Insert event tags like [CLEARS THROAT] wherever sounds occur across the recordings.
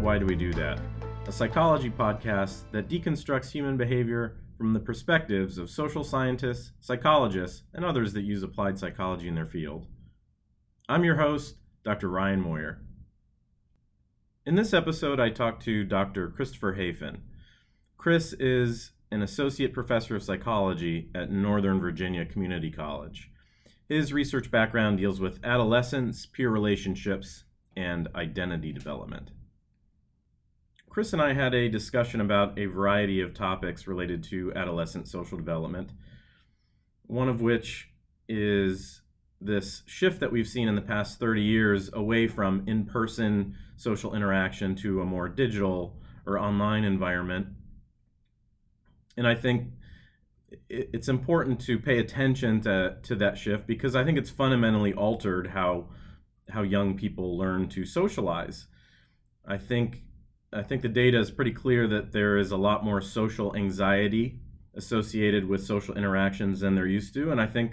Why Do We Do That, a psychology podcast that deconstructs human behavior from the perspectives of social scientists, psychologists, and others that use applied psychology in their field. I'm your host, Dr. Ryan Moyer. In this episode, I talked to Dr. Christopher Hayfen. Chris is an associate professor of psychology at Northern Virginia Community College. His research background deals with adolescence, peer relationships, and identity development. Chris and I had a discussion about a variety of topics related to adolescent social development, one of which is this shift that we've seen in the past 30 years away from in person social interaction to a more digital or online environment. And I think it's important to pay attention to, to that shift because I think it's fundamentally altered how how young people learn to socialize. I think I think the data is pretty clear that there is a lot more social anxiety associated with social interactions than they're used to, and I think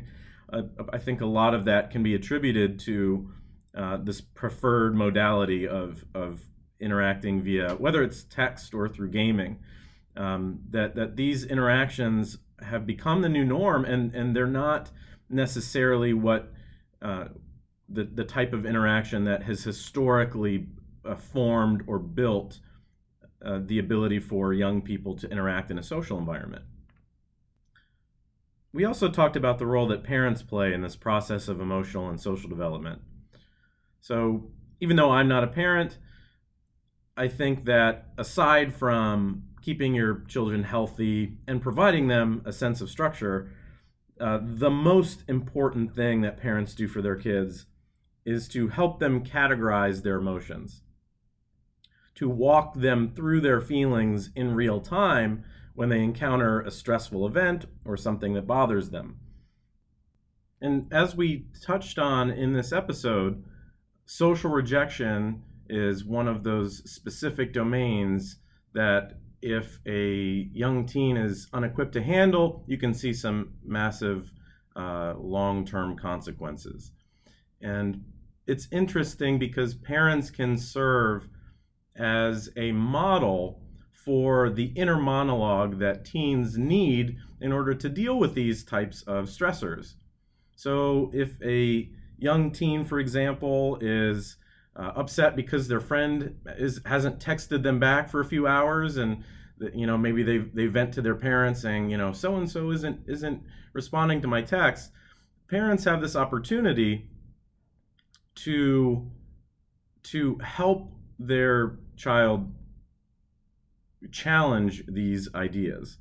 uh, I think a lot of that can be attributed to uh, this preferred modality of of interacting via whether it's text or through gaming. Um, that that these interactions have become the new norm, and and they're not necessarily what uh, the the type of interaction that has historically uh, formed or built uh, the ability for young people to interact in a social environment. We also talked about the role that parents play in this process of emotional and social development. So, even though I'm not a parent, I think that aside from keeping your children healthy and providing them a sense of structure, uh, the most important thing that parents do for their kids is to help them categorize their emotions, to walk them through their feelings in real time when they encounter a stressful event or something that bothers them. And as we touched on in this episode, social rejection is one of those specific domains that if a young teen is unequipped to handle, you can see some massive uh, long term consequences. And it's interesting because parents can serve as a model for the inner monologue that teens need in order to deal with these types of stressors. So, if a young teen, for example, is uh, upset because their friend is hasn't texted them back for a few hours, and you know maybe they they vent to their parents saying, you know, so and so isn't isn't responding to my text. Parents have this opportunity to to help their child challenge these ideas.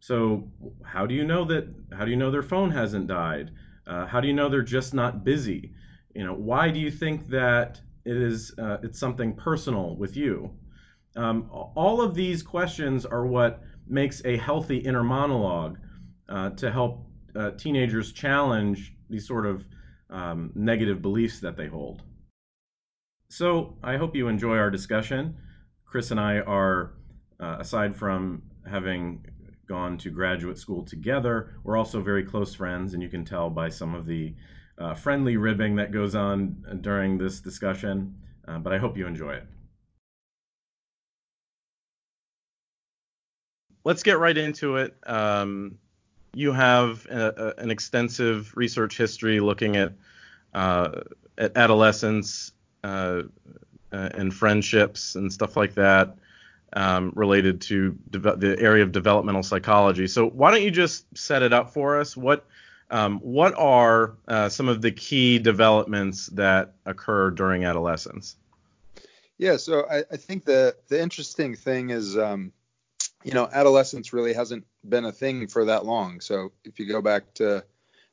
So, how do you know that? How do you know their phone hasn't died? Uh, how do you know they're just not busy? You know, why do you think that it is? Uh, it's something personal with you. Um, all of these questions are what makes a healthy inner monologue uh, to help uh, teenagers challenge these sort of um, negative beliefs that they hold. So I hope you enjoy our discussion. Chris and I are, uh, aside from having gone to graduate school together, we're also very close friends, and you can tell by some of the uh, friendly ribbing that goes on during this discussion. Uh, but I hope you enjoy it. Let's get right into it. Um, you have a, a, an extensive research history looking at uh, at adolescence uh, uh, and friendships and stuff like that um, related to de- the area of developmental psychology. So why don't you just set it up for us? What um, what are uh, some of the key developments that occur during adolescence? Yeah, so I, I think the the interesting thing is, um, you know, adolescence really hasn't been a thing for that long. So if you go back to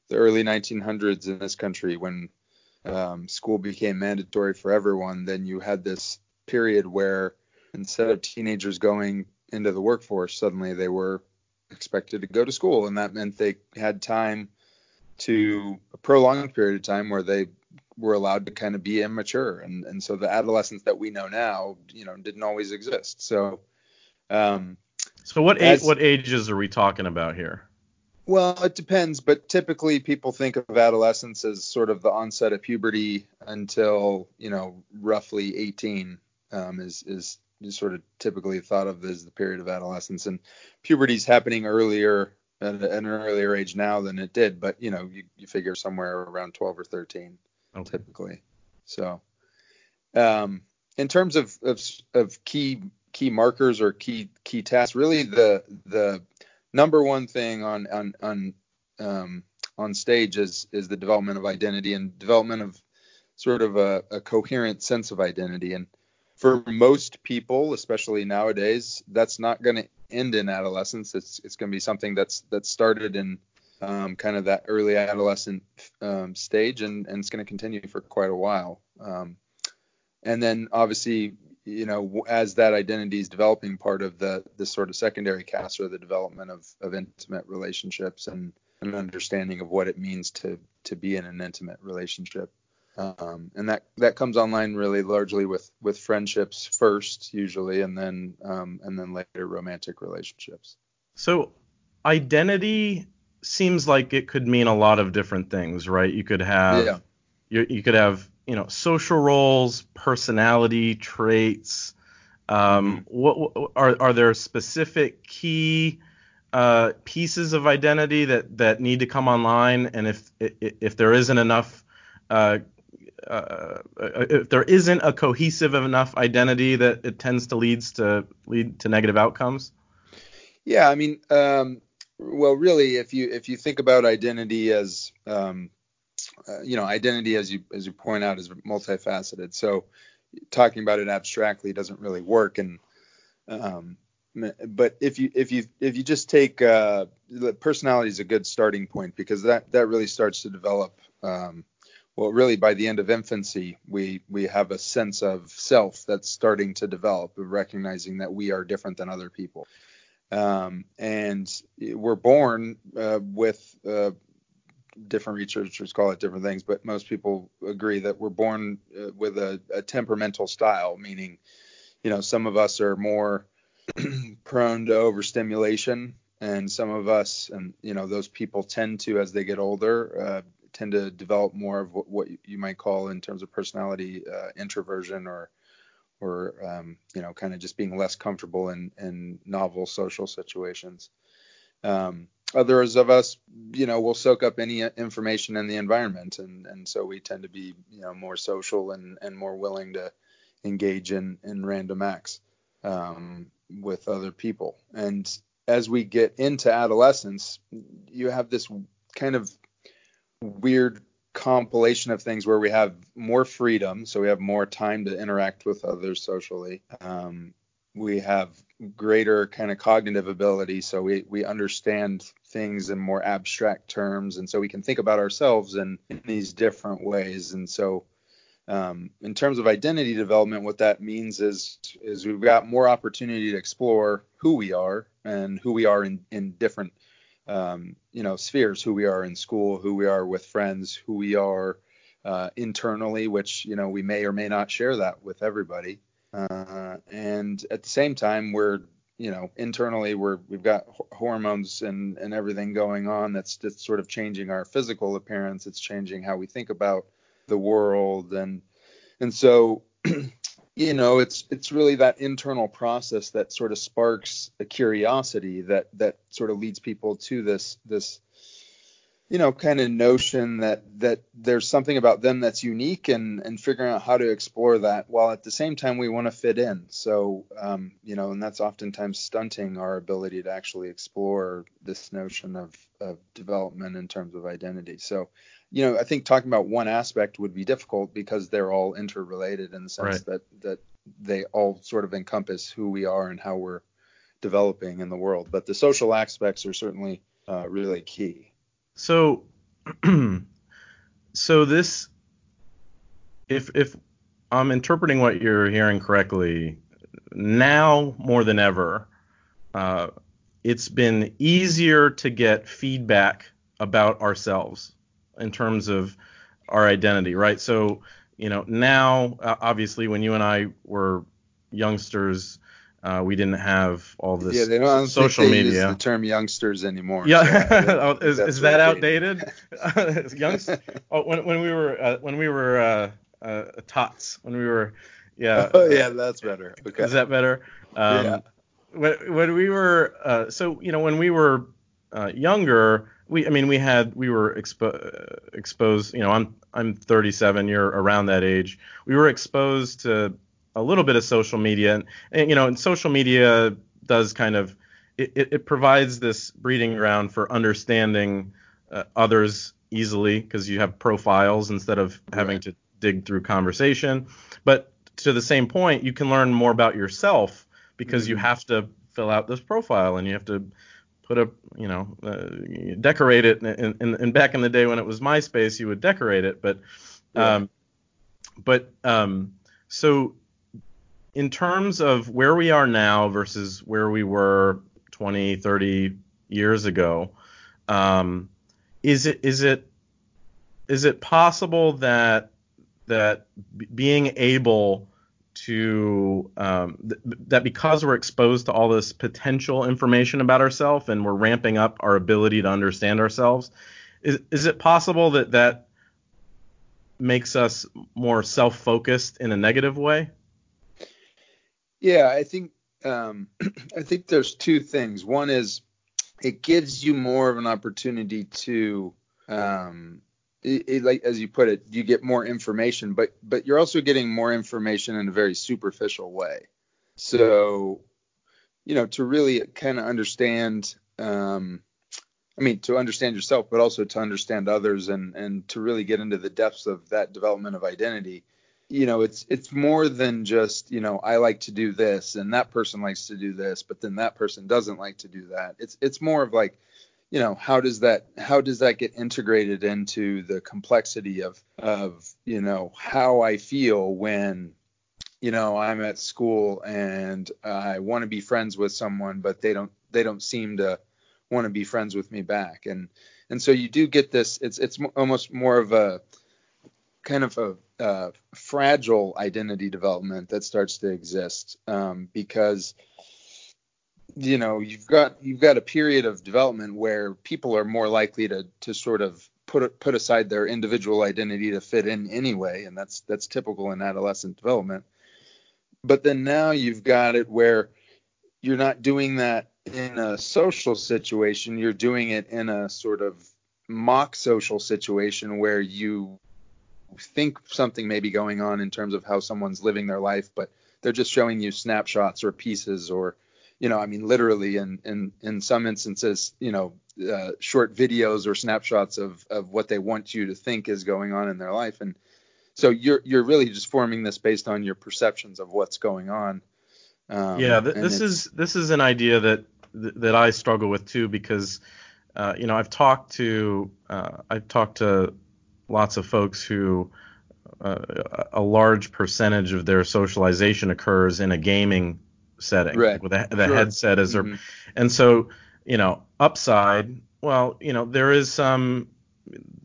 the early 1900s in this country when um, school became mandatory for everyone, then you had this period where instead of teenagers going into the workforce, suddenly they were expected to go to school, and that meant they had time to a prolonged period of time where they were allowed to kind of be immature, and and so the adolescence that we know now, you know, didn't always exist. So, um, so what age, what ages are we talking about here? Well, it depends, but typically people think of adolescence as sort of the onset of puberty until, you know, roughly 18. um, is is sort of typically thought of as the period of adolescence, and puberty is happening earlier at, an earlier age now than it did, but you know you, you figure somewhere around 12 or 13 okay. typically. So, um, in terms of, of of key key markers or key key tasks, really the the number one thing on on on um, on stage is is the development of identity and development of sort of a, a coherent sense of identity and for most people, especially nowadays, that's not going to end in adolescence. It's it's going to be something that's that started in um, kind of that early adolescent um, stage, and, and it's going to continue for quite a while. Um, and then obviously, you know, as that identity is developing, part of the the sort of secondary cast or the development of of intimate relationships and an understanding of what it means to to be in an intimate relationship. Um, and that that comes online really largely with with friendships first usually and then um, and then later romantic relationships. So identity seems like it could mean a lot of different things right? You could have yeah. you, you could have you know social roles personality traits um, mm-hmm. what, what are are there specific key uh, pieces of identity that that need to come online and if if there isn't enough uh, uh, if there isn't a cohesive enough identity that it tends to leads to lead to negative outcomes yeah i mean um, well really if you if you think about identity as um, uh, you know identity as you as you point out is multifaceted so talking about it abstractly doesn't really work and um, but if you if you if you just take uh, personality is a good starting point because that that really starts to develop um, well, really by the end of infancy, we we have a sense of self that's starting to develop, recognizing that we are different than other people. Um, and we're born uh, with uh, different researchers call it different things, but most people agree that we're born uh, with a, a, temperamental style, meaning, you know, some of us are more [CLEARS THROAT] prone to overstimulation, and some of us, and you know, those people tend to, as they get older, uh, tend to develop more of what, what you might call in terms of personality uh, introversion or or um, you know kind of just being less comfortable in in novel social situations. Um, others of us, you know, will soak up any information in the environment, and and so we tend to be you know more social and and more willing to engage in in random acts um, with other people. And as we get into adolescence, you have this kind of weird compilation of things where we have more freedom, so we have more time to interact with others socially. Um, we have greater kind of cognitive ability, so we we understand things in more abstract terms, and so we can think about ourselves in, in these different ways. And so, um, in terms of identity development, what that means is is we've got more opportunity to explore who we are and who we are in in different um, you know spheres who we are in school who we are with friends who we are uh, internally which you know we may or may not share that with everybody uh, and at the same time we're you know internally we're we've got hormones and and everything going on that's just sort of changing our physical appearance. It's changing how we think about the world. And and so [CLEARS THROAT] you know it's it's really that internal process that sort of sparks a curiosity that that sort of leads people to this this you know kind of notion that that there's something about them that's unique and and figuring out how to explore that while at the same time we want to fit in so um, you know and that's oftentimes stunting our ability to actually explore this notion of of development in terms of identity so you know, I think talking about one aspect would be difficult because they're all interrelated in the sense right. that that they all sort of encompass who we are and how we're developing in the world. But the social aspects are certainly uh, really key. So, [CLEARS THROAT] so this, if if I'm interpreting what you're hearing correctly, now more than ever, uh, it's been easier to get feedback about ourselves in terms of our identity, right? So, you know, now obviously when you and I were youngsters, uh, we didn't have all this yeah, they don't social they media. Use the term youngsters anymore. Yeah, so [LAUGHS] oh, is, is that outdated? [LAUGHS] [LAUGHS] Youngsters. oh, when, when we were uh, when we were uh, uh, tots, when we were Yeah. Oh yeah, that's better. Okay. Is that better? Um, Yeah. When, when we were uh, so you know when we were uh, younger, we I mean we had we were expo- exposed. You know, I'm I'm 37. You're around that age. We were exposed to a little bit of social media, and, and you know, and social media does kind of it, it, it provides this breeding ground for understanding uh, others easily because you have profiles instead of having Right. to dig through conversation. But to the same point, you can learn more about yourself because you Mhm. have to fill out this profile and you have to put a you know uh, decorate it and, and, and back in the day when it was MySpace you would decorate it but um, but um, so in terms of where we are now versus where we were 20 30 years ago um, is it is it is it possible that that being able to um, th- that because we're exposed to all this potential information about ourselves and we're ramping up our ability to understand ourselves is, is it possible that that makes us more self-focused in a negative way Yeah, I think um, [CLEARS THROAT] I think there's two things. One is it gives you more of an opportunity to, um, it, it, like as you put it, you get more information, but but you're also getting more information in a very superficial way. So, you know, to really kind of understand, um, I mean, to understand yourself, but also to understand others, and and to really get into the depths of that development of identity you know it's it's more than just you know i like to do this and that person likes to do this but then that person doesn't like to do that. It's it's more of like you know how does that how does that get integrated into the complexity of of you know how i feel when you know i'm at school and i want to be friends with someone but they don't they don't seem to want to be friends with me back. And and so you do get this it's it's almost more of a kind of a uh, fragile identity development that starts to exist um, because you know you've got you've got a period of development where people are more likely to to sort of put put aside their individual identity to fit in anyway and that's that's typical in adolescent development. But then now you've got it where you're not doing that in a social situation you're doing it in a sort of mock social situation where you think something may be going on in terms of how someone's living their life, but they're just showing you snapshots or pieces or, you know, I mean, literally in in in some instances, you know, uh, short videos or snapshots of of what they want you to think is going on in their life, and so you're you're really just forming this based on your perceptions of what's going on. Um, yeah, th- this is this is an idea that th- that I struggle with too because uh, you know I've talked to uh, I've talked to lots of folks who uh, a large percentage of their socialization occurs in a gaming setting Right. with a, the Sure. headset as their Mhm. and so you know upside well you know there is some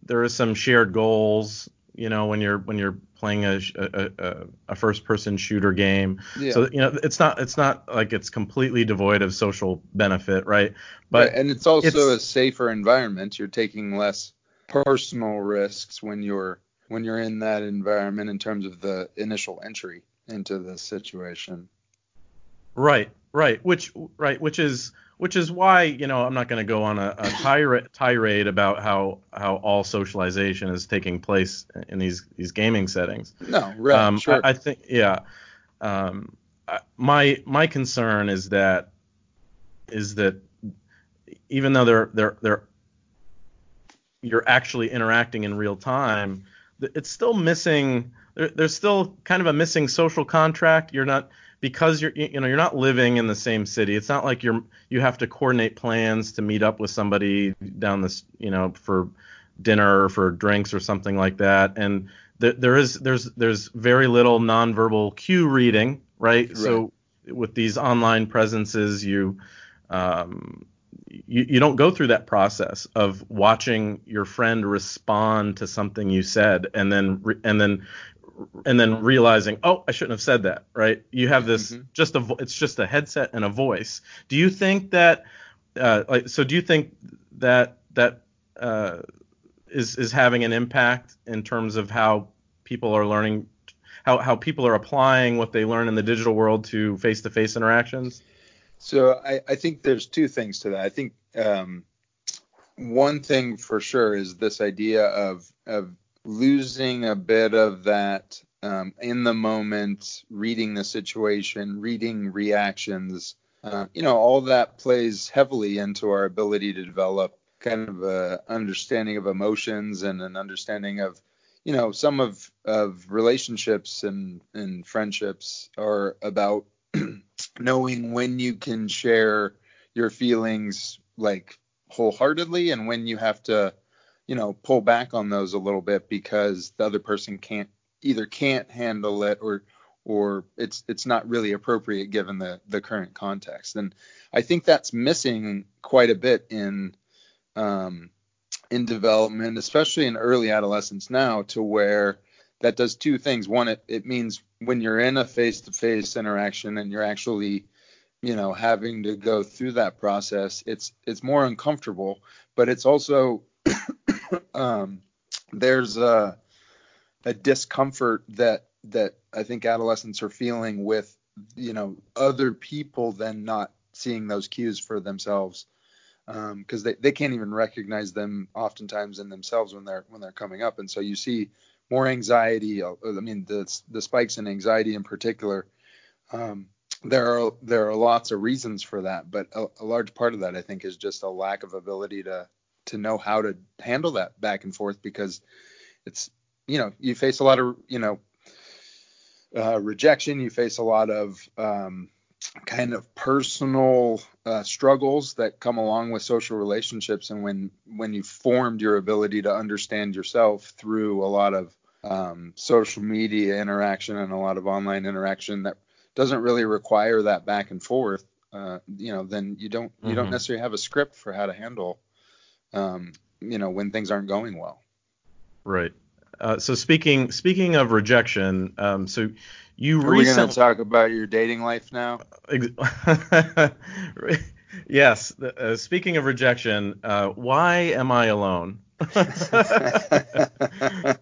there is some shared goals you know when you're when you're playing a a, a, a first person shooter game yeah. so you know it's not it's not like it's completely devoid of social benefit right but Right, and it's also it's- a safer environment. You're taking less personal risks when you're when you're in that environment in terms of the initial entry into the situation. Right, right. Which right, which is which is why you know I'm not going to go on a, a [LAUGHS] tirade tirade about how how all socialization is taking place in these these gaming settings. No, right, um, sure. I, I think yeah. Um, I- my my concern is that is that even though they're they're they're you're actually interacting in real time, it's still missing. There, there's still kind of a missing social contract. You're not because you're you know you're not living in the same city. It's not like you're you have to coordinate plans to meet up with somebody down this you know for dinner or for drinks or something like that. And th- there is there's there's very little nonverbal cue reading, right? So with these online presences, you um, you, you don't go through that process of watching your friend respond to something you said and then re- and then and then realizing oh i shouldn't have said that right you have this Mhm. just a vo- it's just a headset and a voice do you think that uh, like so do you think that that uh, is is having an impact in terms of how people are learning how how people are applying what they learn in the digital world to face-to-face interactions? So I, I think there's two things to that. I think um, one thing for sure is this idea of of losing a bit of that um, in the moment, reading the situation, reading reactions. Uh, you know, all that plays heavily into our ability to develop kind of a understanding of emotions and an understanding of you know some of of relationships and and friendships are about knowing when you can share your feelings like wholeheartedly and when you have to you know pull back on those a little bit because the other person can't either can't handle it or or it's it's not really appropriate given the the current context. And i think that's missing quite a bit in um, in development, especially in early adolescence now, to where that does two things. One, it, it means when you're in a face to face interaction and you're actually, you know, having to go through that process, it's it's more uncomfortable, but it's also [COUGHS] um, there's a, a discomfort that that I think adolescents are feeling with, you know, other people then not seeing those cues for themselves because um, they, they can't even recognize them oftentimes in themselves when they're when they're coming up and so you see more anxiety i mean the, the spikes in anxiety in particular um, there are there are lots of reasons for that but a, a, large part of that i think is just a lack of ability to to know how to handle that back and forth because it's you know you face a lot of you know uh, rejection you face a lot of um, kind of personal uh, struggles that come along with social relationships and when when you formed your ability to understand yourself through a lot of um, social media interaction and a lot of online interaction that doesn't really require that back and forth uh, you know then you don't you mm-hmm. don't necessarily have a script for how to handle um, you know when things aren't going well right uh, so speaking speaking of rejection um, so you Are recently... we going to talk about your dating life now? [LAUGHS] yes. Uh, speaking of rejection, uh, why am I alone? [LAUGHS] uh,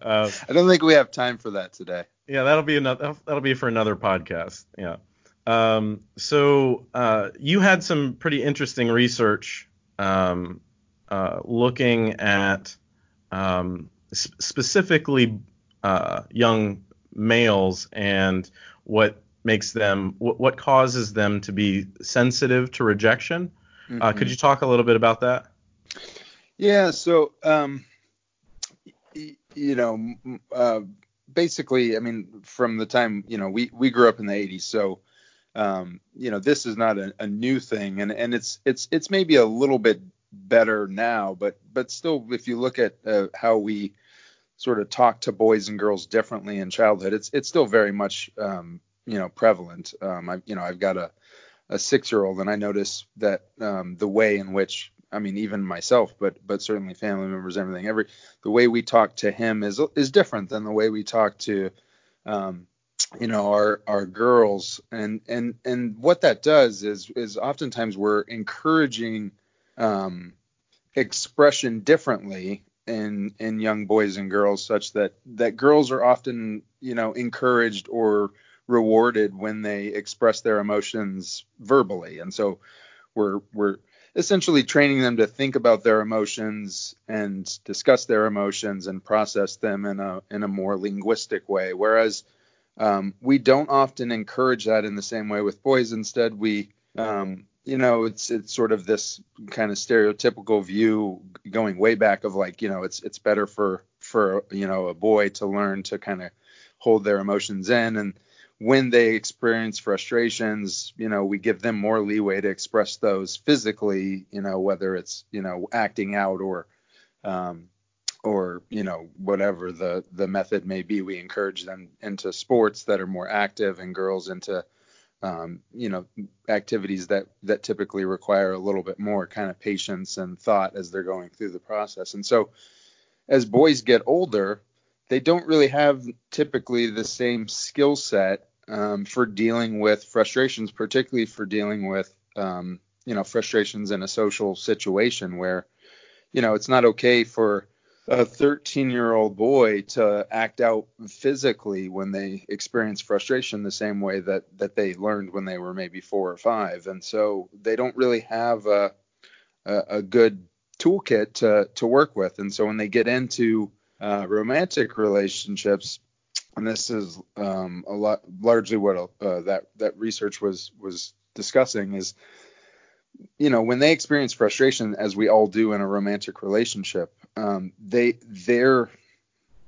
I don't think we have time for that today. Yeah, that'll be another. That'll be for another podcast. Yeah. Um, so uh, you had some pretty interesting research um, uh, looking at um, specifically uh, young males and what makes them what, what causes them to be sensitive to rejection. Mm-hmm. Uh, could you talk a little bit about that? Yeah. So, um, y- you know, uh, basically, I mean, from the time you know we we grew up in the '80s, so um, you know this is not a, a, new thing, and and it's it's it's maybe a little bit better now, but but still, if you look at uh, how we sort of talk to boys and girls differently in childhood. It's it's still very much um, you know prevalent. Um, I you know I've got a a six year old and I notice that um, the way in which I mean even myself, but but certainly family members, everything, every the way we talk to him is is different than the way we talk to um, you know our our girls and and and what that does is is oftentimes we're encouraging um, expression differently in in young boys and girls such that that girls are often you know encouraged or rewarded when they express their emotions verbally. And so we're we're essentially training them to think about their emotions and discuss their emotions and process them in a in a more linguistic way. Whereas um, we don't often encourage that in the same way with boys. Instead we um, you know, it's it's sort of this kind of stereotypical view going way back of like, you know, it's it's better for for you know a boy to learn to kind of hold their emotions in. And when they experience frustrations, you know, we give them more leeway to express those physically, you know, whether it's, you know, acting out or um or, you know, whatever the the method may be, we encourage them into sports that are more active and girls into um, you know activities that that typically require a little bit more kind of patience and thought as they're going through the process. And so as boys get older they don't really have typically the same skill set um, for dealing with frustrations particularly for dealing with um, you know frustrations in a social situation where you know it's not okay for a 13 year old boy to act out physically when they experience frustration the same way that that they learned when they were maybe four or five. And so they don't really have a a, a good toolkit to to work with. And so when they get into uh, romantic relationships and this is um, a lot largely what uh, that that research was was discussing is you know when they experience frustration as we all do in a romantic relationship um, they their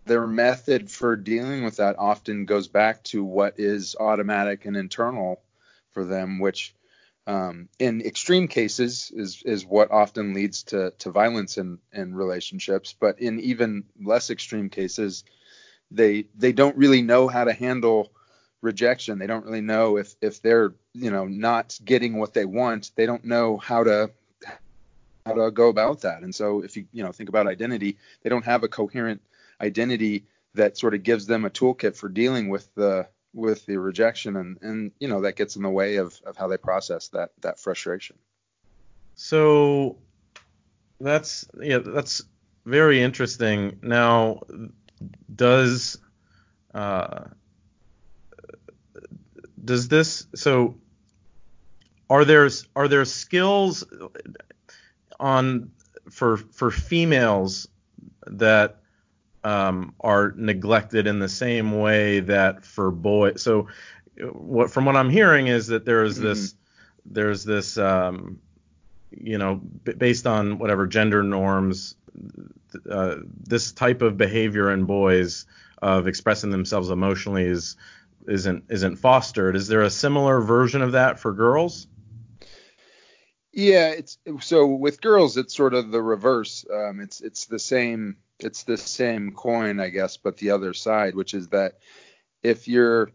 their method for dealing with that often goes back to what is automatic and internal for them which um, in extreme cases is is what often leads to to violence in in relationships but in even less extreme cases they they don't really know how to handle rejection. They don't really know if if they're you know not getting what they want. They don't know how to how to go about that. And so if you you know think about identity, they don't have a coherent identity that sort of gives them a toolkit for dealing with the with the rejection and and you know that gets in the way of of how they process that that frustration. So that's yeah that's very interesting. Now does uh, does this so are there are there skills on for for females that um, are neglected in the same way that for boys so what from what I'm hearing is that there is mm-hmm. this there's this um, you know b- based on whatever gender norms uh, this type of behavior in boys of expressing themselves emotionally is isn't isn't fostered. Is there a similar version of that for girls? Yeah, it's so with girls it's sort of the reverse. Um, it's it's the same it's the same coin, I guess, but the other side, which is that if you're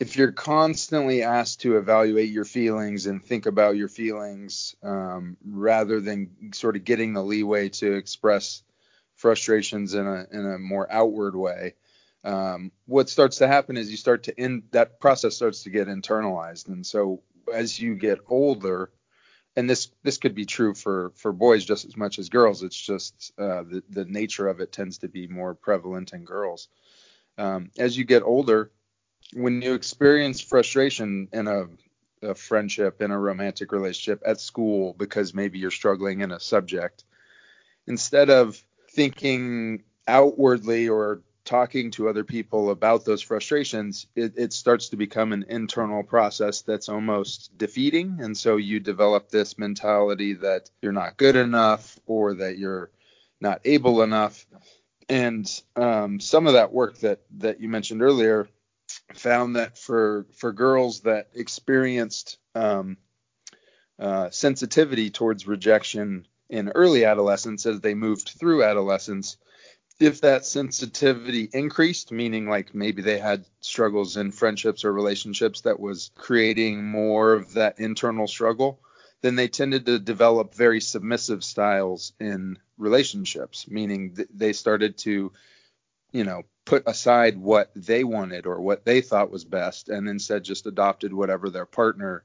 if you're constantly asked to evaluate your feelings and think about your feelings um, rather than sort of getting the leeway to express frustrations in a in a more outward way, um, what starts to happen is you start to end that process starts to get internalized, and so as you get older, and this this could be true for for boys just as much as girls. It's just uh, the the nature of it tends to be more prevalent in girls. Um, as you get older, when you experience frustration in a, a friendship, in a romantic relationship, at school, because maybe you're struggling in a subject, instead of thinking outwardly or talking to other people about those frustrations, it, it, starts to become an internal process that's almost defeating. And so you develop this mentality that you're not good enough or that you're not able enough. And um, some of that work that that you mentioned earlier found that for for girls that experienced um, uh, sensitivity towards rejection in early adolescence as they moved through adolescence if that sensitivity increased meaning like maybe they had struggles in friendships or relationships that was creating more of that internal struggle then they tended to develop very submissive styles in relationships meaning th- they started to you know put aside what they wanted or what they thought was best and instead just adopted whatever their partner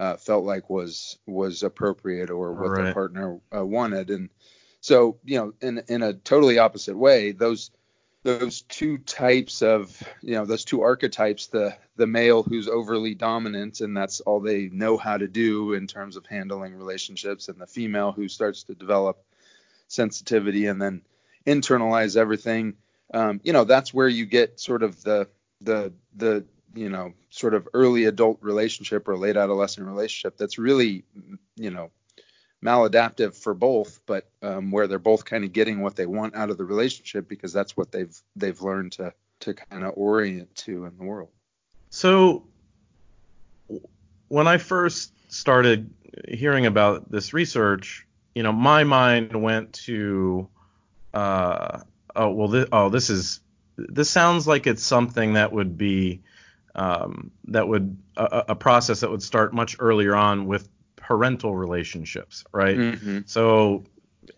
uh, felt like was was appropriate or what right. their partner uh, wanted and so you know in in a totally opposite way those those two types of you know those two archetypes the the male who's overly dominant and that's all they know how to do in terms of handling relationships and the female who starts to develop sensitivity and then internalize everything um, you know that's where you get sort of the the the you know sort of early adult relationship or late adolescent relationship that's really you know maladaptive for both but um, where they're both kind of getting what they want out of the relationship because that's what they've they've learned to to kind of orient to in the world. So when i first started hearing about this research you know my mind went to uh, oh well this, oh this is this sounds like it's something that would be um, that would a, a, process that would start much earlier on with parental relationships, right? Mm-hmm. So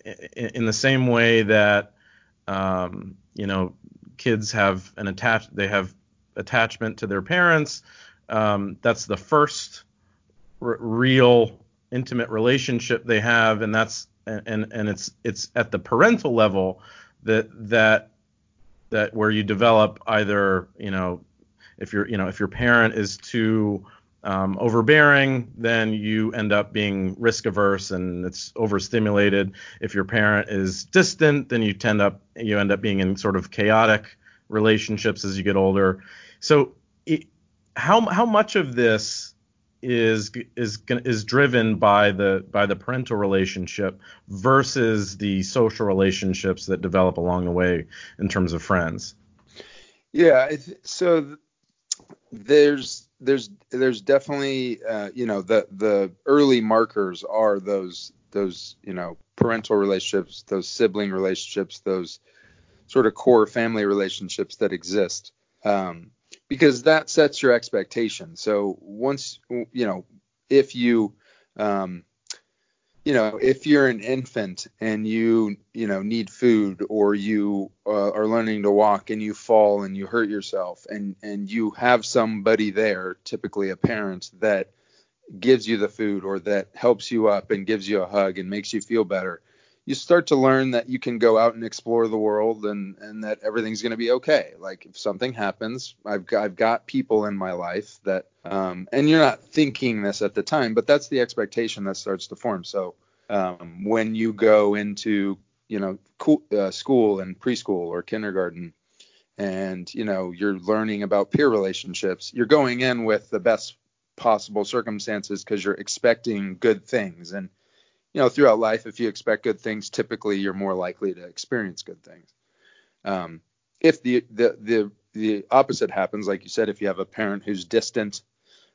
in, in, the same way that um, you know kids have an attach they have attachment to their parents, um, that's the first r- real intimate relationship they have, and that's and and it's it's at the parental level that that that where you develop either you know if you're you know if your parent is too um, overbearing, then you end up being risk averse and it's overstimulated. If your parent is distant, then you tend up you end up being in sort of chaotic relationships as you get older. So, it, how how much of this is is is driven by the by the parental relationship versus the social relationships that develop along the way in terms of friends? Yeah, so there's there's there's definitely uh, you know the the early markers are those those you know parental relationships, those sibling relationships, those sort of core family relationships that exist, um, because that sets your expectation. So once you know if you um, you know, if you're an infant and you, you know, need food or you uh, are learning to walk and you fall and you hurt yourself and and you have somebody there, typically a parent that gives you the food or that helps you up and gives you a hug and makes you feel better, you start to learn that you can go out and explore the world and and that everything's going to be okay. Like if something happens, I've got, I've got people in my life that um and you're not thinking this at the time, but that's the expectation that starts to form. So um, when you go into you know cool, uh, school and preschool or kindergarten and you know you're learning about peer relationships you're going in with the best possible circumstances because you're expecting good things and you know throughout life if you expect good things typically you're more likely to experience good things. Um, if the, the the the opposite happens like you said if you have a parent who's distant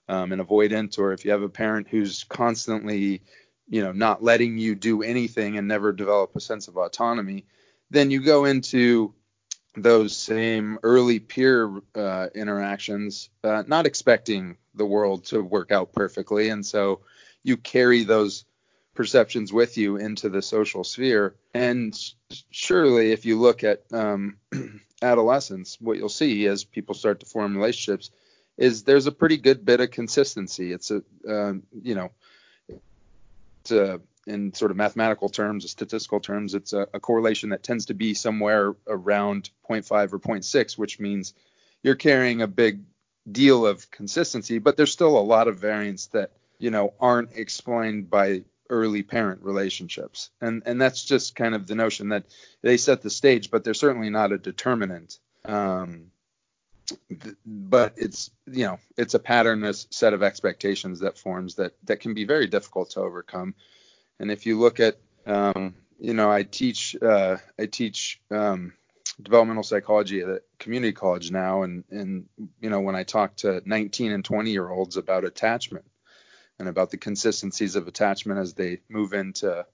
um, and avoidant or if you have a parent who's constantly you know not letting you do anything and never develop a sense of autonomy then you go into those same early peer uh, interactions uh, not expecting the world to work out perfectly. And so you carry those perceptions with you into the social sphere. And surely if you look at um, [CLEARS THROAT] adolescence what you'll see as people start to form relationships is there's a pretty good bit of consistency. It's a uh, you know uh, in sort of mathematical terms, statistical terms, it's a, a, correlation that tends to be somewhere around 0.5 or 0.6, which means you're carrying a big deal of consistency, but there's still a lot of variance that you know aren't explained by early parent relationships, and and that's just kind of the notion that they set the stage, but they're certainly not a determinant. Um, but it's you know it's a pattern set of expectations that forms that that can be very difficult to overcome. And if you look at um, you know i teach uh, i teach um, developmental psychology at a community college now. And and you know when i talk to 19 and 20 year olds about attachment and about the consistencies of attachment as they move into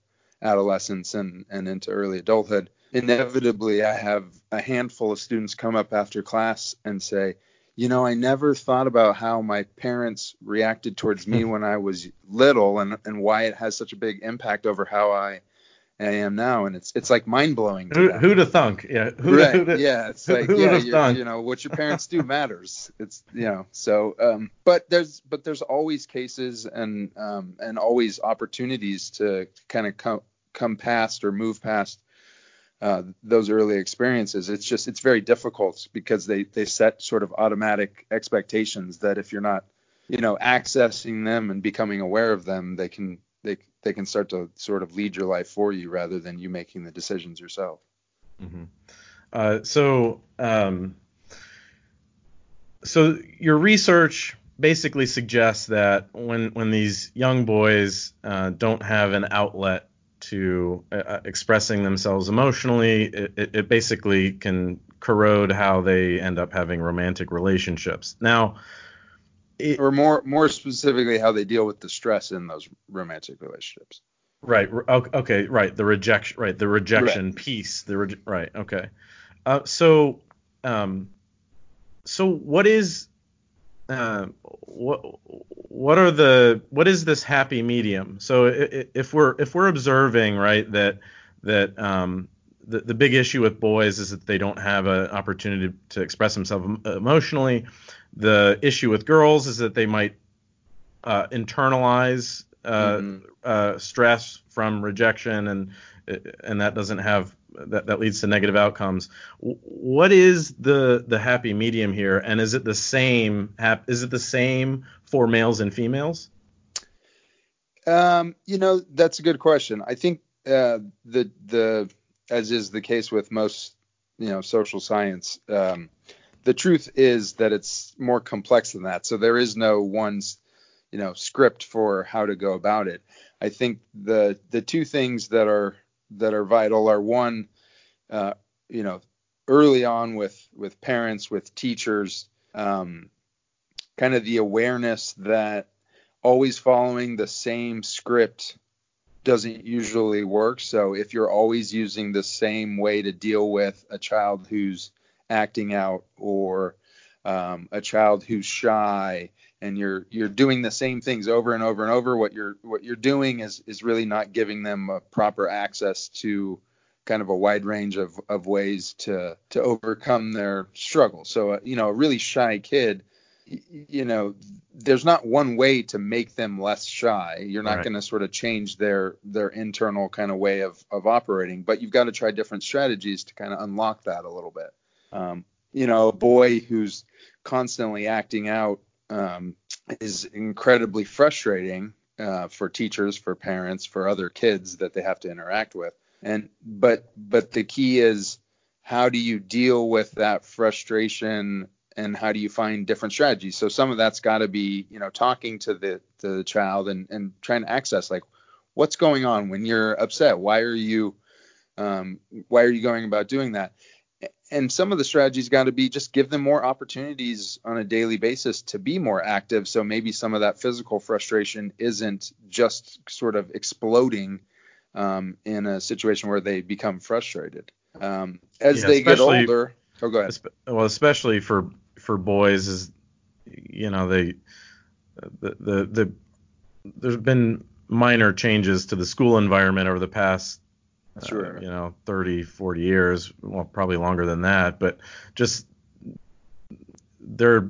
adolescence and and into early adulthood. Inevitably I have a handful of students come up after class and say, you know, I never thought about how my parents reacted towards me hmm. when I was little and, and why it has such a big impact over how I, I am now. And it's it's like mind blowing. Who, who'd have thunk? Yeah. Who, right. Yeah. It's like yeah, you know, what your parents do matters. It's you know, so um, but there's but there's always cases and um, and always opportunities to kind of come come past or move past uh, those early experiences. It's just it's very difficult because they they set sort of automatic expectations that if you're not you know accessing them and becoming aware of them, they can they they can start to sort of lead your life for you rather than you making the decisions yourself. Mm-hmm. Uh, so um, so your research basically suggests that when when these young boys uh, don't have an outlet to uh, uh, expressing themselves emotionally, it, it, basically can corrode how they end up having romantic relationships. Now, it, or more more specifically, how they deal with the stress in those romantic relationships. Right. Okay. Right. The rejection. Right. The rejection right. piece. The re- right. Okay. Uh, so, um, so what is uh, what what are the what is this happy medium? So if we're if we're observing right that that um, the the big issue with boys is that they don't have an opportunity to express themselves emotionally. The issue with girls is that they might uh, internalize uh, mm-hmm. uh, stress from rejection, and and that doesn't have that, that leads to negative outcomes. What is the the happy medium here, and is it the same? Is it the same for males and females? Um, you know, that's a good question. I think uh, the the as is the case with most you know social science, um, the truth is that it's more complex than that. So there is no one you know script for how to go about it. I think the the two things that are that are vital are one, uh, you know, early on with with parents, with teachers, um, kind of the awareness that always following the same script doesn't usually work. So if you're always using the same way to deal with a child who's acting out or um, a child who's shy and you're you're doing the same things over and over and over what you're what you're doing is is really not giving them a proper access to kind of a wide range of, of ways to to overcome their struggles so uh, you know a really shy kid you know there's not one way to make them less shy. You're not right. going to sort of change their their internal kind of way of of operating but you've got to try different strategies to kind of unlock that a little bit um, you know a boy who's constantly acting out um, is incredibly frustrating uh, for teachers, for parents, for other kids that they have to interact with. And but but the key is how do you deal with that frustration and how do you find different strategies? So some of that's got to be you know talking to the to the child and and trying to access like what's going on when you're upset. Why are you um, why are you going about doing that? And some of the strategies got to be just give them more opportunities on a daily basis to be more active. So maybe some of that physical frustration isn't just sort of exploding um, in a situation where they become frustrated. Um, as yeah, they get older oh go ahead. Well especially for for boys is you know they the the, the there's been minor changes to the school environment over the past sure. Uh, you know, 30, 40 years, well, probably longer than that, but just they're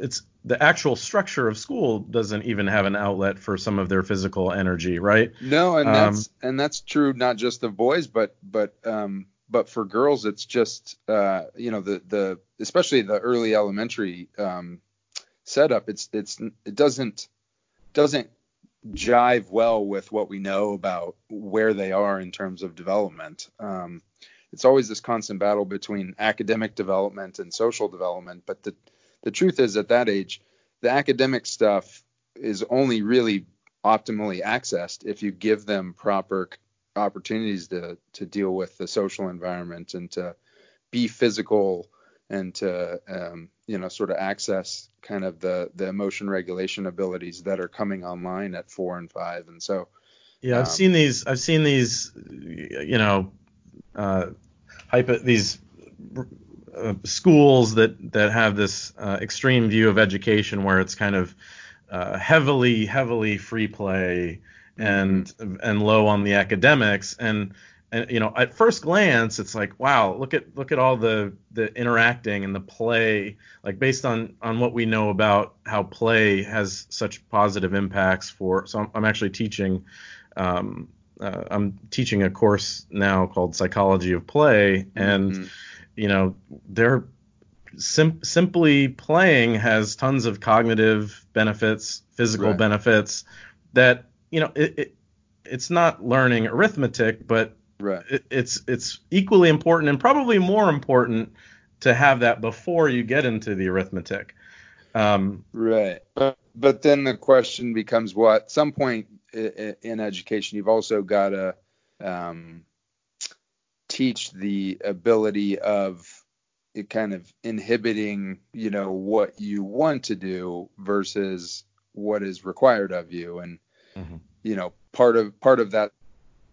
it's the actual structure of school doesn't even have an outlet for some of their physical energy, right? No, and um, that's and that's true not just of boys, but but um, but for girls, it's just uh, you know the the especially the early elementary um, setup. It's it's it doesn't doesn't jive well with what we know about where they are in terms of development. Um, it's always this constant battle between academic development and social development. But the the truth is, at that age, the academic stuff is only really optimally accessed if you give them proper opportunities to to deal with the social environment and to be physical and to um, you know sort of access kind of the the emotion regulation abilities that are coming online at four and five and so yeah um, i've seen these i've seen these you know uh, hypo, these uh, schools that that have this uh, extreme view of education where it's kind of uh, heavily heavily free play and mm-hmm. and low on the academics and and you know at first glance it's like wow look at look at all the the interacting and the play like based on on what we know about how play has such positive impacts for so i'm, I'm actually teaching um, uh, i'm teaching a course now called psychology of play and mm-hmm. you know they're sim- simply playing has tons of cognitive benefits physical right. benefits that you know it, it it's not learning arithmetic but Right. It, it's it's equally important and probably more important to have that before you get into the arithmetic. Um, right. But, but then the question becomes what? At some point in education, you've also got to um, teach the ability of it kind of inhibiting, you know, what you want to do versus what is required of you. And, mm-hmm. you know, part of part of that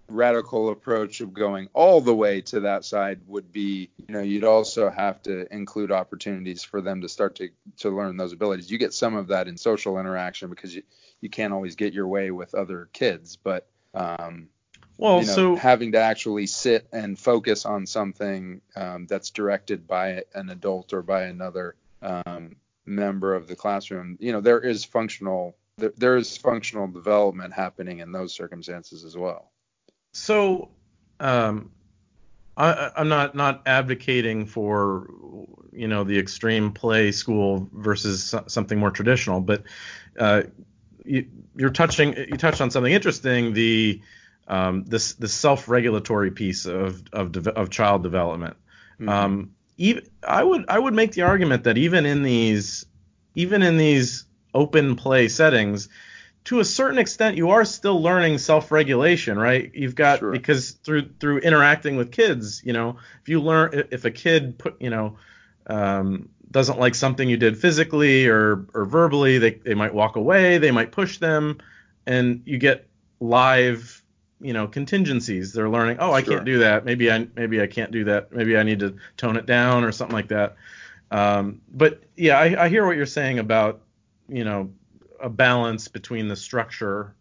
radical approach of going all the way to that side would be you know you'd also have to include opportunities for them to start to to learn those abilities you get some of that in social interaction because you you can't always get your way with other kids but um well you know, so having to actually sit and focus on something um, that's directed by an adult or by another um, member of the classroom you know there is functional th- there is functional development happening in those circumstances as well. So, um, I, am not not advocating for you know the extreme play school versus something more traditional, but uh, you, are touching you touched on something interesting the um, this the self-regulatory piece of of, de- of child development. Mm-hmm. Um, even, I would I would make the argument that even in these even in these open play settings, to a certain extent, you are still learning self-regulation, right? You've got sure. because through through interacting with kids, you know, if you learn if a kid put, you know, um, doesn't like something you did physically or or verbally, they they might walk away, they might push them, and you get live, you know, contingencies. They're learning, oh, I can't do that. Maybe I maybe I can't do that. Maybe I need to tone it down or something like that. Um, but yeah, I, I hear what you're saying about you know a balance between the structure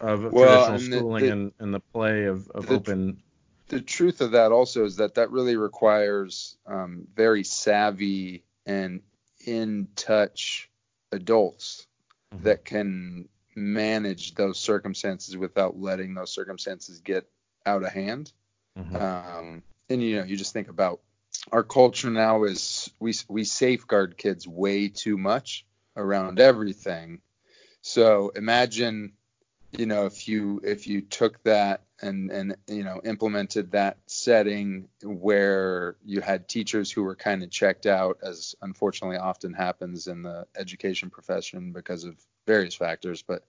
of well, traditional and schooling the, the, and, and the play of, of the, open. The truth of that also is that that really requires um, very savvy and in touch adults mm-hmm. that can manage those circumstances without letting those circumstances get out of hand. Mm-hmm. Um, and you know, you just think about our culture now is we we safeguard kids way too much around everything. So imagine, you know, if you if you took that and and you know implemented that setting where you had teachers who were kind of checked out, as unfortunately often happens in the education profession because of various factors, but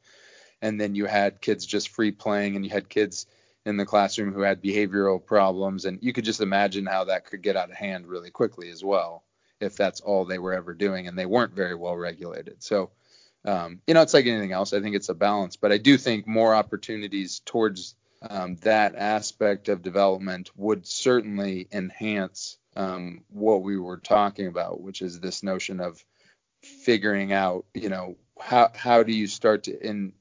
and then you had kids just free playing and you had kids in the classroom who had behavioral problems and you could just imagine how that could get out of hand really quickly as well if that's all they were ever doing, and they weren't very well regulated. So, um, you know, it's like anything else. I think it's a balance, but I do think more opportunities towards um, that aspect of development would certainly enhance um, what we were talking about, which is this notion of figuring out, you know, how how do you start to in,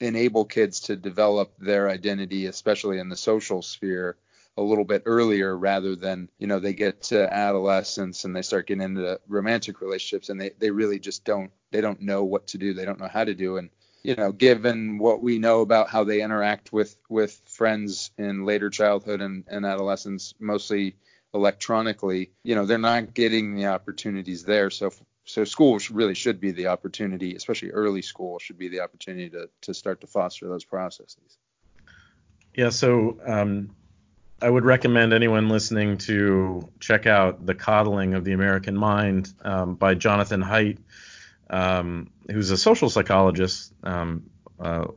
enable kids to develop their identity, especially in the social sphere, a little bit earlier rather than you know they get to adolescence and they start getting into romantic relationships and they, they really just don't they don't know what to do. They don't know how to do. And you know given what we know about how they interact with with friends in later childhood and, and adolescence mostly electronically you know they're not getting the opportunities there. So so school really should be the opportunity especially early school should be the opportunity to to start to foster those processes. Yeah so um I would recommend anyone listening to check out The Coddling of the American Mind um, by Jonathan Haidt, um, who's a social psychologist, um, uh,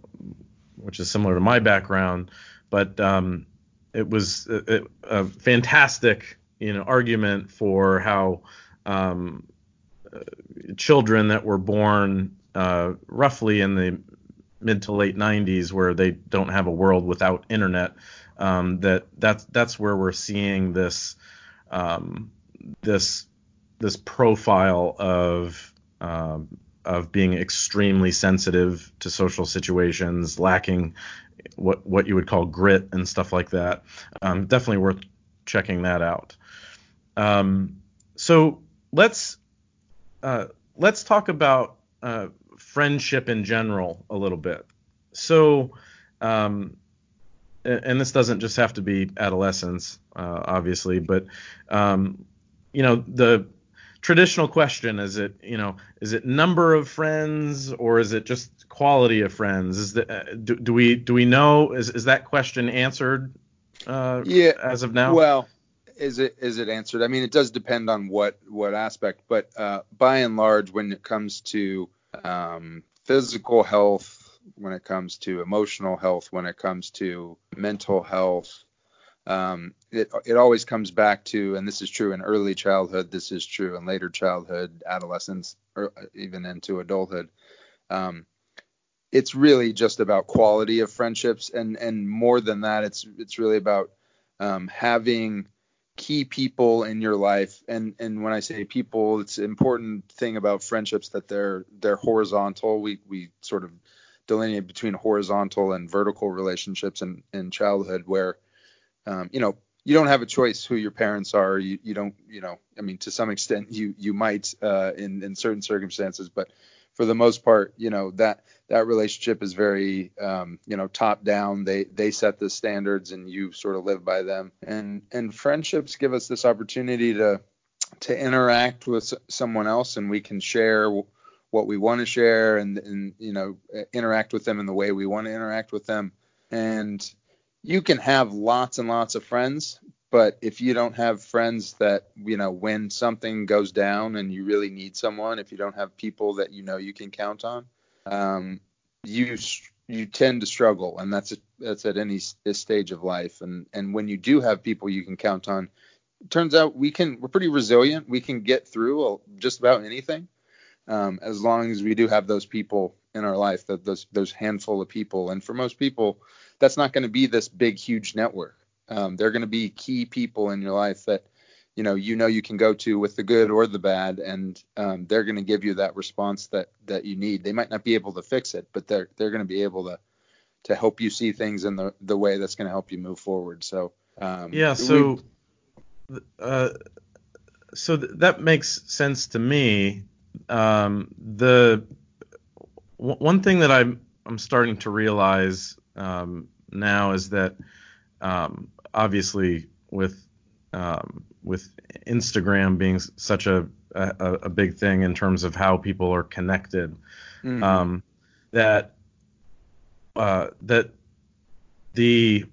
which is similar to my background. But um, it was a, a, fantastic, you know, argument for how um, uh, children that were born uh, roughly in the mid to late 90s, where they don't have a world without internet, um, that that's that's where we're seeing this um, this this profile of um, of being extremely sensitive to social situations, lacking what what you would call grit and stuff like that. Um, definitely worth checking that out. Um, so let's uh, let's talk about uh, friendship in general a little bit. So um, and this doesn't just have to be adolescence, uh, obviously, but um, you know the traditional question is it you know is it number of friends or is it just quality of friends? Is that uh, do, do, we do we know is is that question answered? Uh, yeah, as of now. Well, is it is it answered? I mean, it does depend on what what aspect, but uh, by and large, when it comes to um, physical health when it comes to emotional health, when it comes to mental health. Um, it, it always comes back to, and this is true in early childhood, this is true in later childhood, adolescence, or even into adulthood. Um, it's really just about quality of friendships, and and more than that, it's it's really about um, having key people in your life and and when i say people it's an important thing about friendships that they're they're horizontal we we sort of delineate between horizontal and vertical relationships in, in childhood where um, you know you don't have a choice who your parents are you, you don't you know i mean to some extent you you might uh, in in certain circumstances but for the most part, you know that that relationship is very um, you know top down. They they set the standards and you sort of live by them. And and friendships give us this opportunity to to interact with someone else and we can share what we want to share and and you know interact with them in the way we want to interact with them. And you can have lots and lots of friends, but if you don't have friends that you know when something goes down and you really need someone if you don't have people that you know you can count on um, you you tend to struggle. And that's a, that's at any stage of life. And and when you do have people you can count on turns out we can we're pretty resilient. We can get through just about anything um, as long as we do have those people in our life that those those handful of people and for most people that's not going to be this big huge network um, they're going to be key people in your life that you know you know you can go to with the good or the bad, and um, they're going to give you that response that that you need. They might not be able to fix it, but they're they're going to be able to to help you see things in the the way that's going to help you move forward. So um, yeah, so uh, so th- that makes sense to me. Um, the w- one thing that I'm I'm starting to realize um, now is that um, obviously with um, with Instagram being such a, a, a big thing in terms of how people are connected, mm-hmm. um, that uh, that the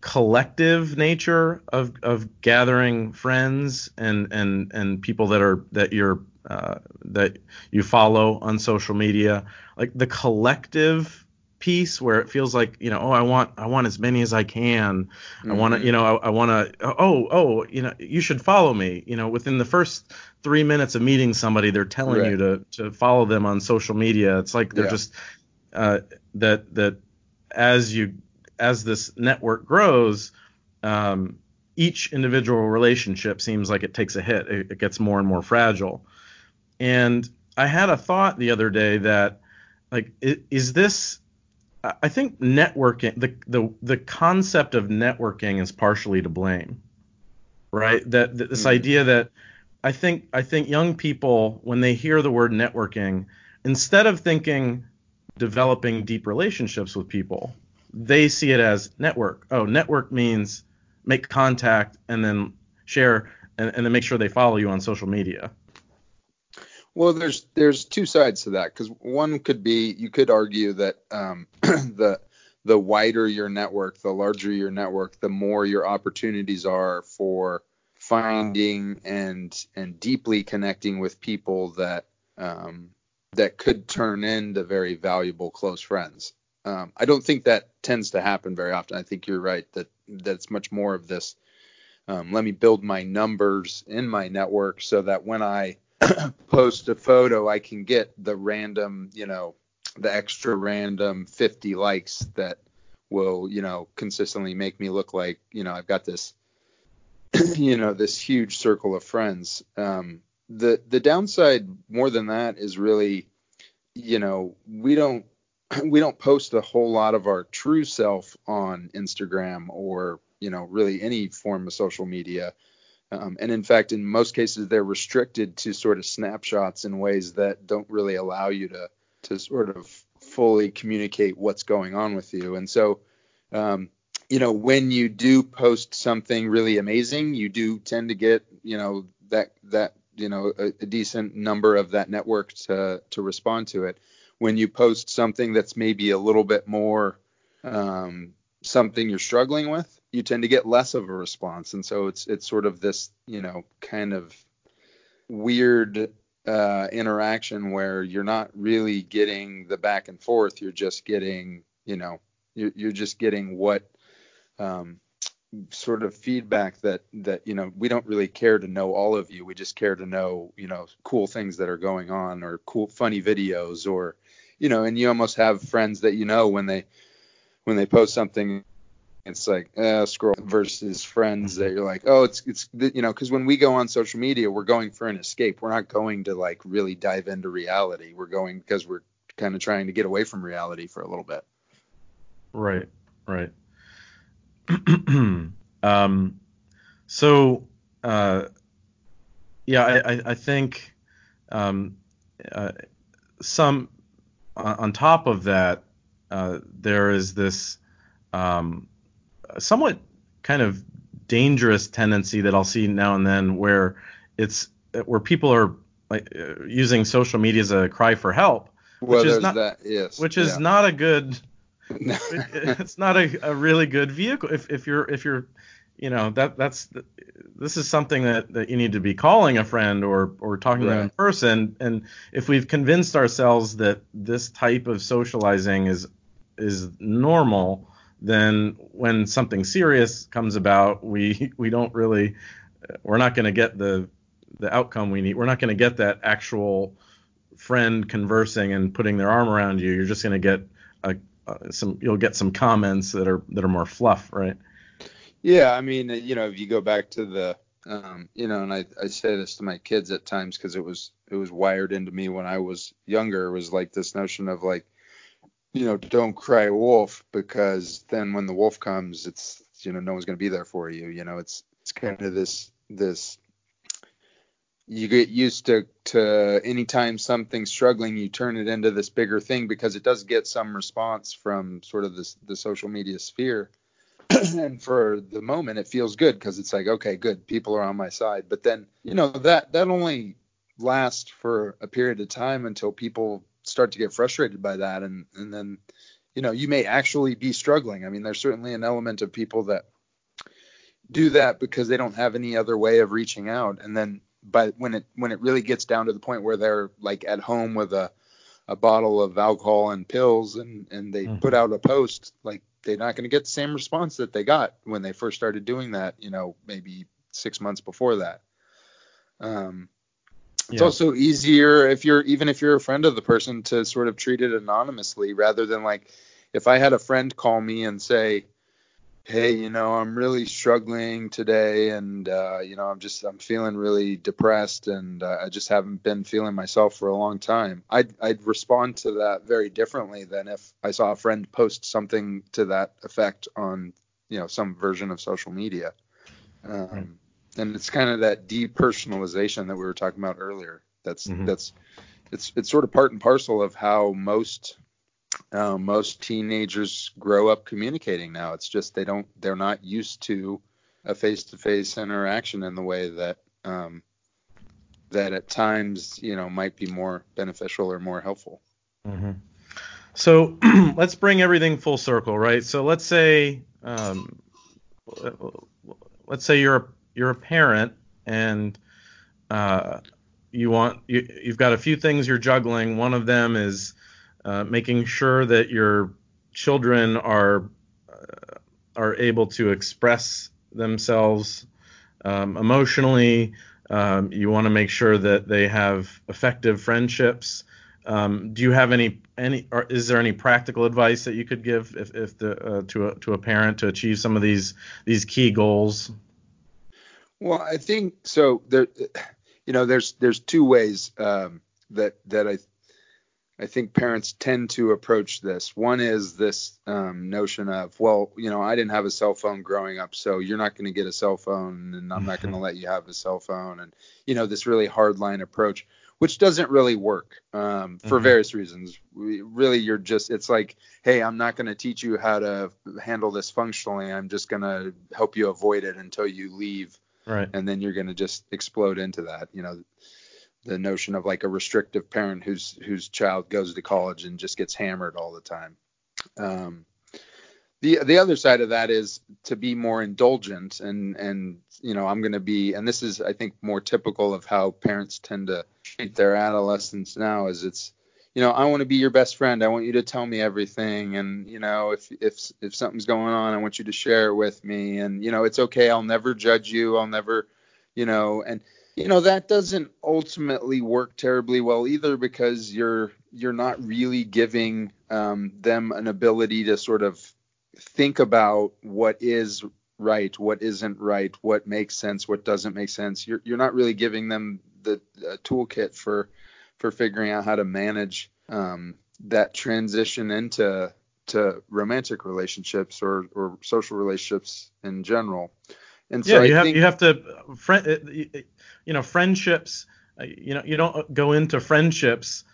collective nature of, of gathering friends and, and, and people that are that you're uh, that you follow on social media, like the collective piece where it feels like you know oh I want I want as many as I can mm-hmm. I want to you know I, I want to oh oh you know you should follow me you know within the first three minutes of meeting somebody they're telling right. you to to follow them on social media it's like they're yeah. just uh, that that as you as this network grows um, each individual relationship seems like it takes a hit it, it gets more and more fragile and I had a thought the other day that like is this I think networking the the the concept of networking is partially to blame, right? That, that this mm-hmm. idea that I think I think young people when they hear the word networking, instead of thinking developing deep relationships with people, they see it as network. Oh, network means make contact and then share and, and then make sure they follow you on social media. Well, there's there's two sides to that because one could be you could argue that um, [CLEARS THROAT] the the wider your network, the larger your network, the more your opportunities are for finding and and deeply connecting with people that um, that could turn into very valuable close friends. Um, I don't think that tends to happen very often. I think you're right that that's much more of this. Um, let me build my numbers in my network so that when I [COUGHS] post a photo, I can get the random, you know, the extra random 50 likes that will, you know, consistently make me look like, you know, I've got this, [COUGHS] you know, this huge circle of friends. Um, the the downside more than that is really, you know, we don't [COUGHS] we don't post a whole lot of our true self on Instagram or you know really any form of social media um, and in fact, in most cases, they're restricted to sort of snapshots in ways that don't really allow you to to sort of fully communicate what's going on with you. And so, um, you know, when you do post something really amazing, you do tend to get, you know, that that you know a, a decent number of that network to to respond to it. When you post something that's maybe a little bit more um, something you're struggling with, you tend to get less of a response, and so it's it's sort of this you know kind of weird uh, interaction where you're not really getting the back and forth. You're just getting you know you're, you're just getting what um, sort of feedback that that you know we don't really care to know all of you. We just care to know you know cool things that are going on or cool funny videos or you know and you almost have friends that you know when they when they post something it's like uh, scroll versus friends that you're like oh it's it's you know because when we go on social media we're going for an escape. We're not going to like really dive into reality. We're going because we're kind of trying to get away from reality for a little bit. Right right. [CLEARS THROAT] Um so uh yeah i i, I think um uh, some on top of that, uh, there is this um, somewhat kind of dangerous tendency that I'll see now and then where it's where people are like uh, using social media as a cry for help, Well, which is not that. Yes. which is yeah. not a good [LAUGHS] it's not a, a really good vehicle if, if you're if you're you know that that's this is something that, that you need to be calling a friend or or talking to them in person and if we've convinced ourselves that this type of socializing is is normal then when something serious comes about we [LAUGHS] we don't really we're not going to get the the outcome we need we're not going to get that actual friend conversing and putting their arm around you you're just going to get a, uh, some you'll get some comments that are that are more fluff right Yeah, I mean, you know, if you go back to the, um, you know, and I, I say this to my kids at times because it was it was wired into me when I was younger. It was like this notion of like, you know, don't cry wolf because then when the wolf comes, it's you know no one's gonna be there for you. You know, it's it's kind of this this. You get used to to anytime something's struggling, you turn it into this bigger thing because it does get some response from sort of this the social media sphere [CLEARS THROAT] and for the moment it feels good because it's like okay good people are on my side but then you know that that only lasts for a period of time until people start to get frustrated by that. And and then you know you may actually be struggling. I mean there's certainly an element of people that do that because they don't have any other way of reaching out. And then but when it when it really gets down to the point where they're like at home with a a bottle of alcohol and pills and and they Mhm. put out a post like they're not going to get the same response that they got when they first started doing that you know maybe six months before that. Um it's Yeah. also easier if you're even if you're a friend of the person to sort of treat it anonymously rather than like if i had a friend call me and say hey you know i'm really struggling today and uh, you know i'm just i'm feeling really depressed and uh, i just haven't been feeling myself for a long time i'd i'd respond to that very differently than if i saw a friend post something to that effect on you know some version of social media um, Right. And it's kind of that depersonalization that we were talking about earlier that's Mhm. that's it's it's sort of part and parcel of how most uh, most teenagers grow up communicating now. It's just they don't they're not used to a face-to-face interaction in the way that um, that at times you know might be more beneficial or more helpful. hmm So [CLEARS THROAT] let's bring everything full circle, right? So let's say, um, let's say you're a, you're a parent and uh, you want you, you've got a few things you're juggling. One of them is uh, making sure that your children are uh, are able to express themselves um, emotionally. Um, you want to make sure that they have effective friendships. Um, do you have any any or is there any practical advice that you could give if, if the uh, to a to a parent to achieve some of these these key goals? Well, I think so. There, you know, there's there's two ways um, that that I I think parents tend to approach this. One is this um, notion of, well, you know, I didn't have a cell phone growing up, so you're not going to get a cell phone, and I'm not going to let you have a cell phone, and you know, this really hardline approach, which doesn't really work um, for Mhm. various reasons. We, really, you're just, it's like, hey, I'm not going to teach you how to handle this functionally. I'm just going to help you avoid it until you leave Right. and then you're going to just explode into that you know the notion of like a restrictive parent whose whose child goes to college and just gets hammered all the time um, the the other side of that is to be more indulgent and and you know I'm going to be and this is I think more typical of how parents tend to treat their adolescents now is it's you know I want to be your best friend. I want you to tell me everything. And you know if if if something's going on I want you to share it with me. And you know it's okay. I'll never judge you. I'll never you know and you know that doesn't ultimately work terribly well either because you're you're not really giving um, them an ability to sort of think about what is right, what isn't right, what makes sense, what doesn't make sense. You're you're not really giving them the uh, toolkit for for figuring out how to manage um, that transition into to romantic relationships or or social relationships in general. And so yeah, I you have think you have to friend you know friendships. uh, You know you don't go into friendships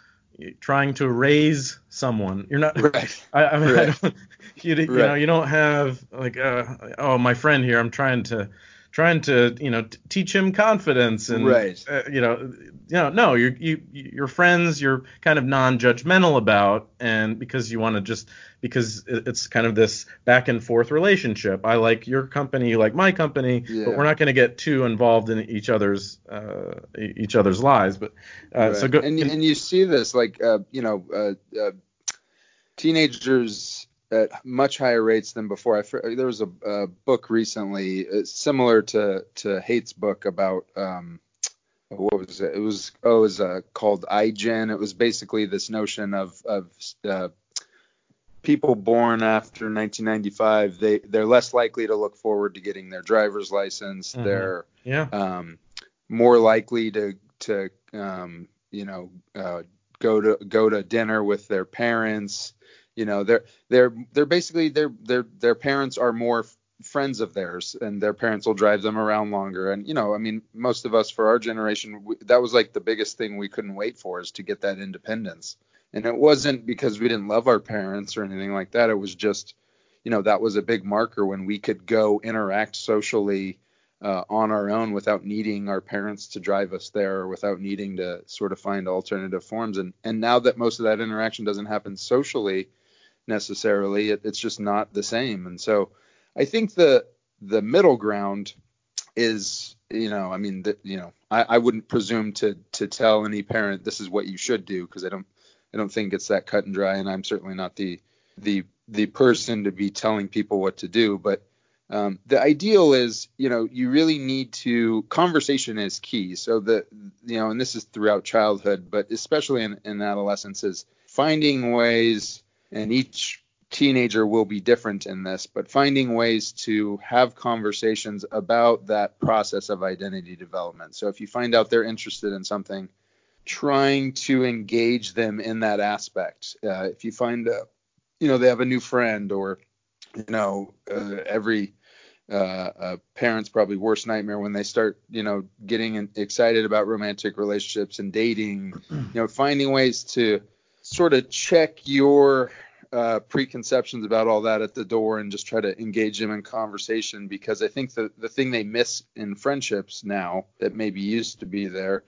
trying to raise someone. You're not. Right. I, I mean, Right. I don't, [LAUGHS] you, you Right. know, you don't have like, uh, oh, my friend here. I'm trying to, trying to, you know, t- teach him confidence and, Right. uh, you know, you know, no, you're you you're friends. You're kind of non-judgmental about, and because you want to just because it's kind of this back and forth relationship. I like your company, you like my company, Yeah. but we're not going to get too involved in each other's uh, each other's lives. But uh, so Right. go. and, and you see this like uh, you know uh, uh, teenagers at much higher rates than before. I, there was a, a book recently uh, similar to to Haidt's book about um, what was it? It was oh, it was uh, called iGen. It was basically this notion of of uh, people born after 1995 they they're less likely to look forward to getting their driver's license. Mhm. They're yeah. um, more likely to to um, you know uh, go to go to dinner with their parents. You know, they're they're they're basically their their their parents are more friends of theirs, and their parents will drive them around longer. And you know, I mean, most of us for our generation, we, that was like the biggest thing we couldn't wait for is to get that independence. And it wasn't because we didn't love our parents or anything like that. It was just, you know, that was a big marker when we could go interact socially uh, on our own without needing our parents to drive us there or without needing to sort of find alternative forms. And and now that most of that interaction doesn't happen socially necessarily, it, it's just not the same. And so I think the the middle ground is you know I mean the, you know I, I wouldn't presume to to tell any parent this is what you should do because I don't I don't think it's that cut and dry. And I'm certainly not the the the person to be telling people what to do. But um, the ideal is you know you really need to conversation is key. So the you know and this is throughout childhood but especially in, in adolescence is finding ways and each teenager will be different in this but finding ways to have conversations about that process of identity development. So if you find out they're interested in something trying to engage them in that aspect. Uh, if you find uh, you know they have a new friend or you know uh, every uh, parents probably worst nightmare when they start you know getting excited about romantic relationships and dating you know finding ways to sort of check your uh, preconceptions about all that at the door and just try to engage them in conversation because I think the the thing they miss in friendships now that maybe used to be there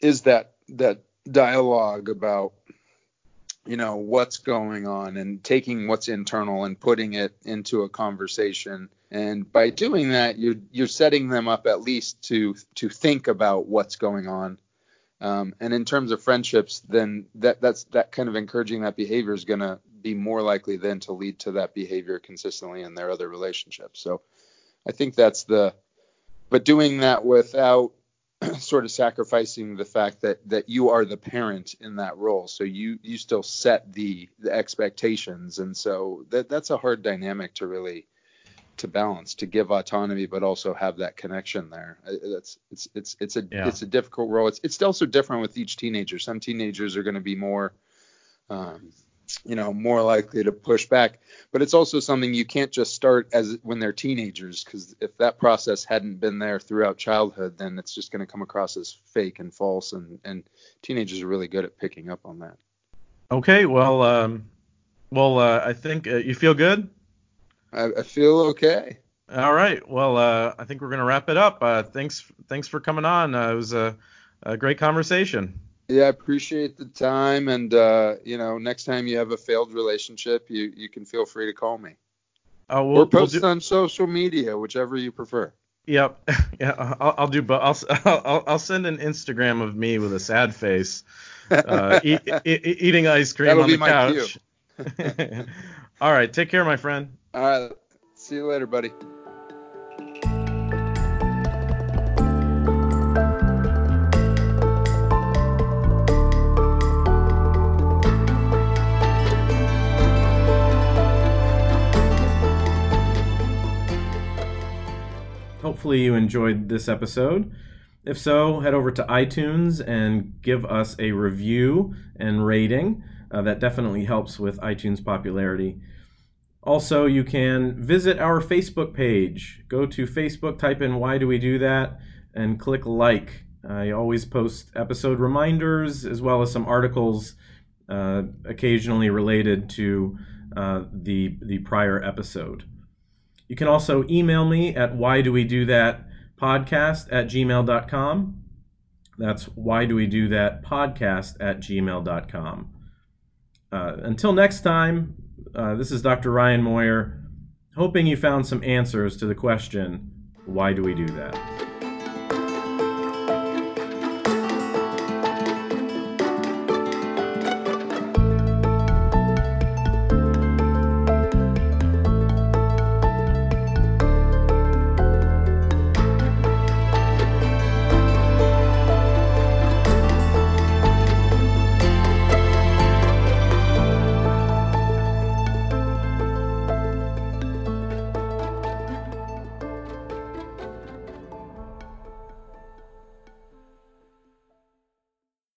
is that that dialogue about you know what's going on and taking what's internal and putting it into a conversation. And by doing that you're you're setting them up at least to to think about what's going on um, and in terms of friendships then that that's that kind of encouraging that behavior is going to be more likely then to lead to that behavior consistently in their other relationships. So i think that's the but doing that without [CLEARS THROAT] sort of sacrificing the fact that that you are the parent in that role. So you you still set the the expectations. And so that that's a hard dynamic to really to balance to give autonomy but also have that connection there that's it's it's it's a Yeah. it's a difficult role it's it's also different with each teenager some teenagers are going to be more um you know more likely to push back but it's also something you can't just start as when they're teenagers because if that process hadn't been there throughout childhood then it's just going to come across as fake and false and and teenagers are really good at picking up on that Okay. Well. Um. Well. Uh, I think uh, you feel good. I, I feel okay All right. Well, uh, I think we're gonna wrap it up. Uh, thanks. Thanks for coming on. Uh, it was a, a great conversation. yeah i appreciate the time and uh you know next time you have a failed relationship you you can feel free to call me Uh, we'll, or we'll post do- on social media whichever you prefer Yep. [LAUGHS] Yeah. I'll, I'll do. But [LAUGHS] I'll, I'll I'll send an Instagram of me with a sad face, uh, [LAUGHS] eat, e- eating ice cream That'll on be the my couch. All right. Take care, my friend. All right see you later buddy Hopefully, you enjoyed this episode. If so, head over to iTunes and give us a review and rating. Uh, that definitely helps with iTunes popularity. Also, you can visit our Facebook page. Go to Facebook, type in Why Do We Do That, and click like I always post episode reminders as well as some articles uh, occasionally related to uh, the, the prior episode. You can also email me at why do we do that podcast at gmail.com. That's why do we do that podcast at gmail.com. Uh, until next time, uh, this is Dr. Ryan Moyer, hoping you found some answers to the question why do we do that?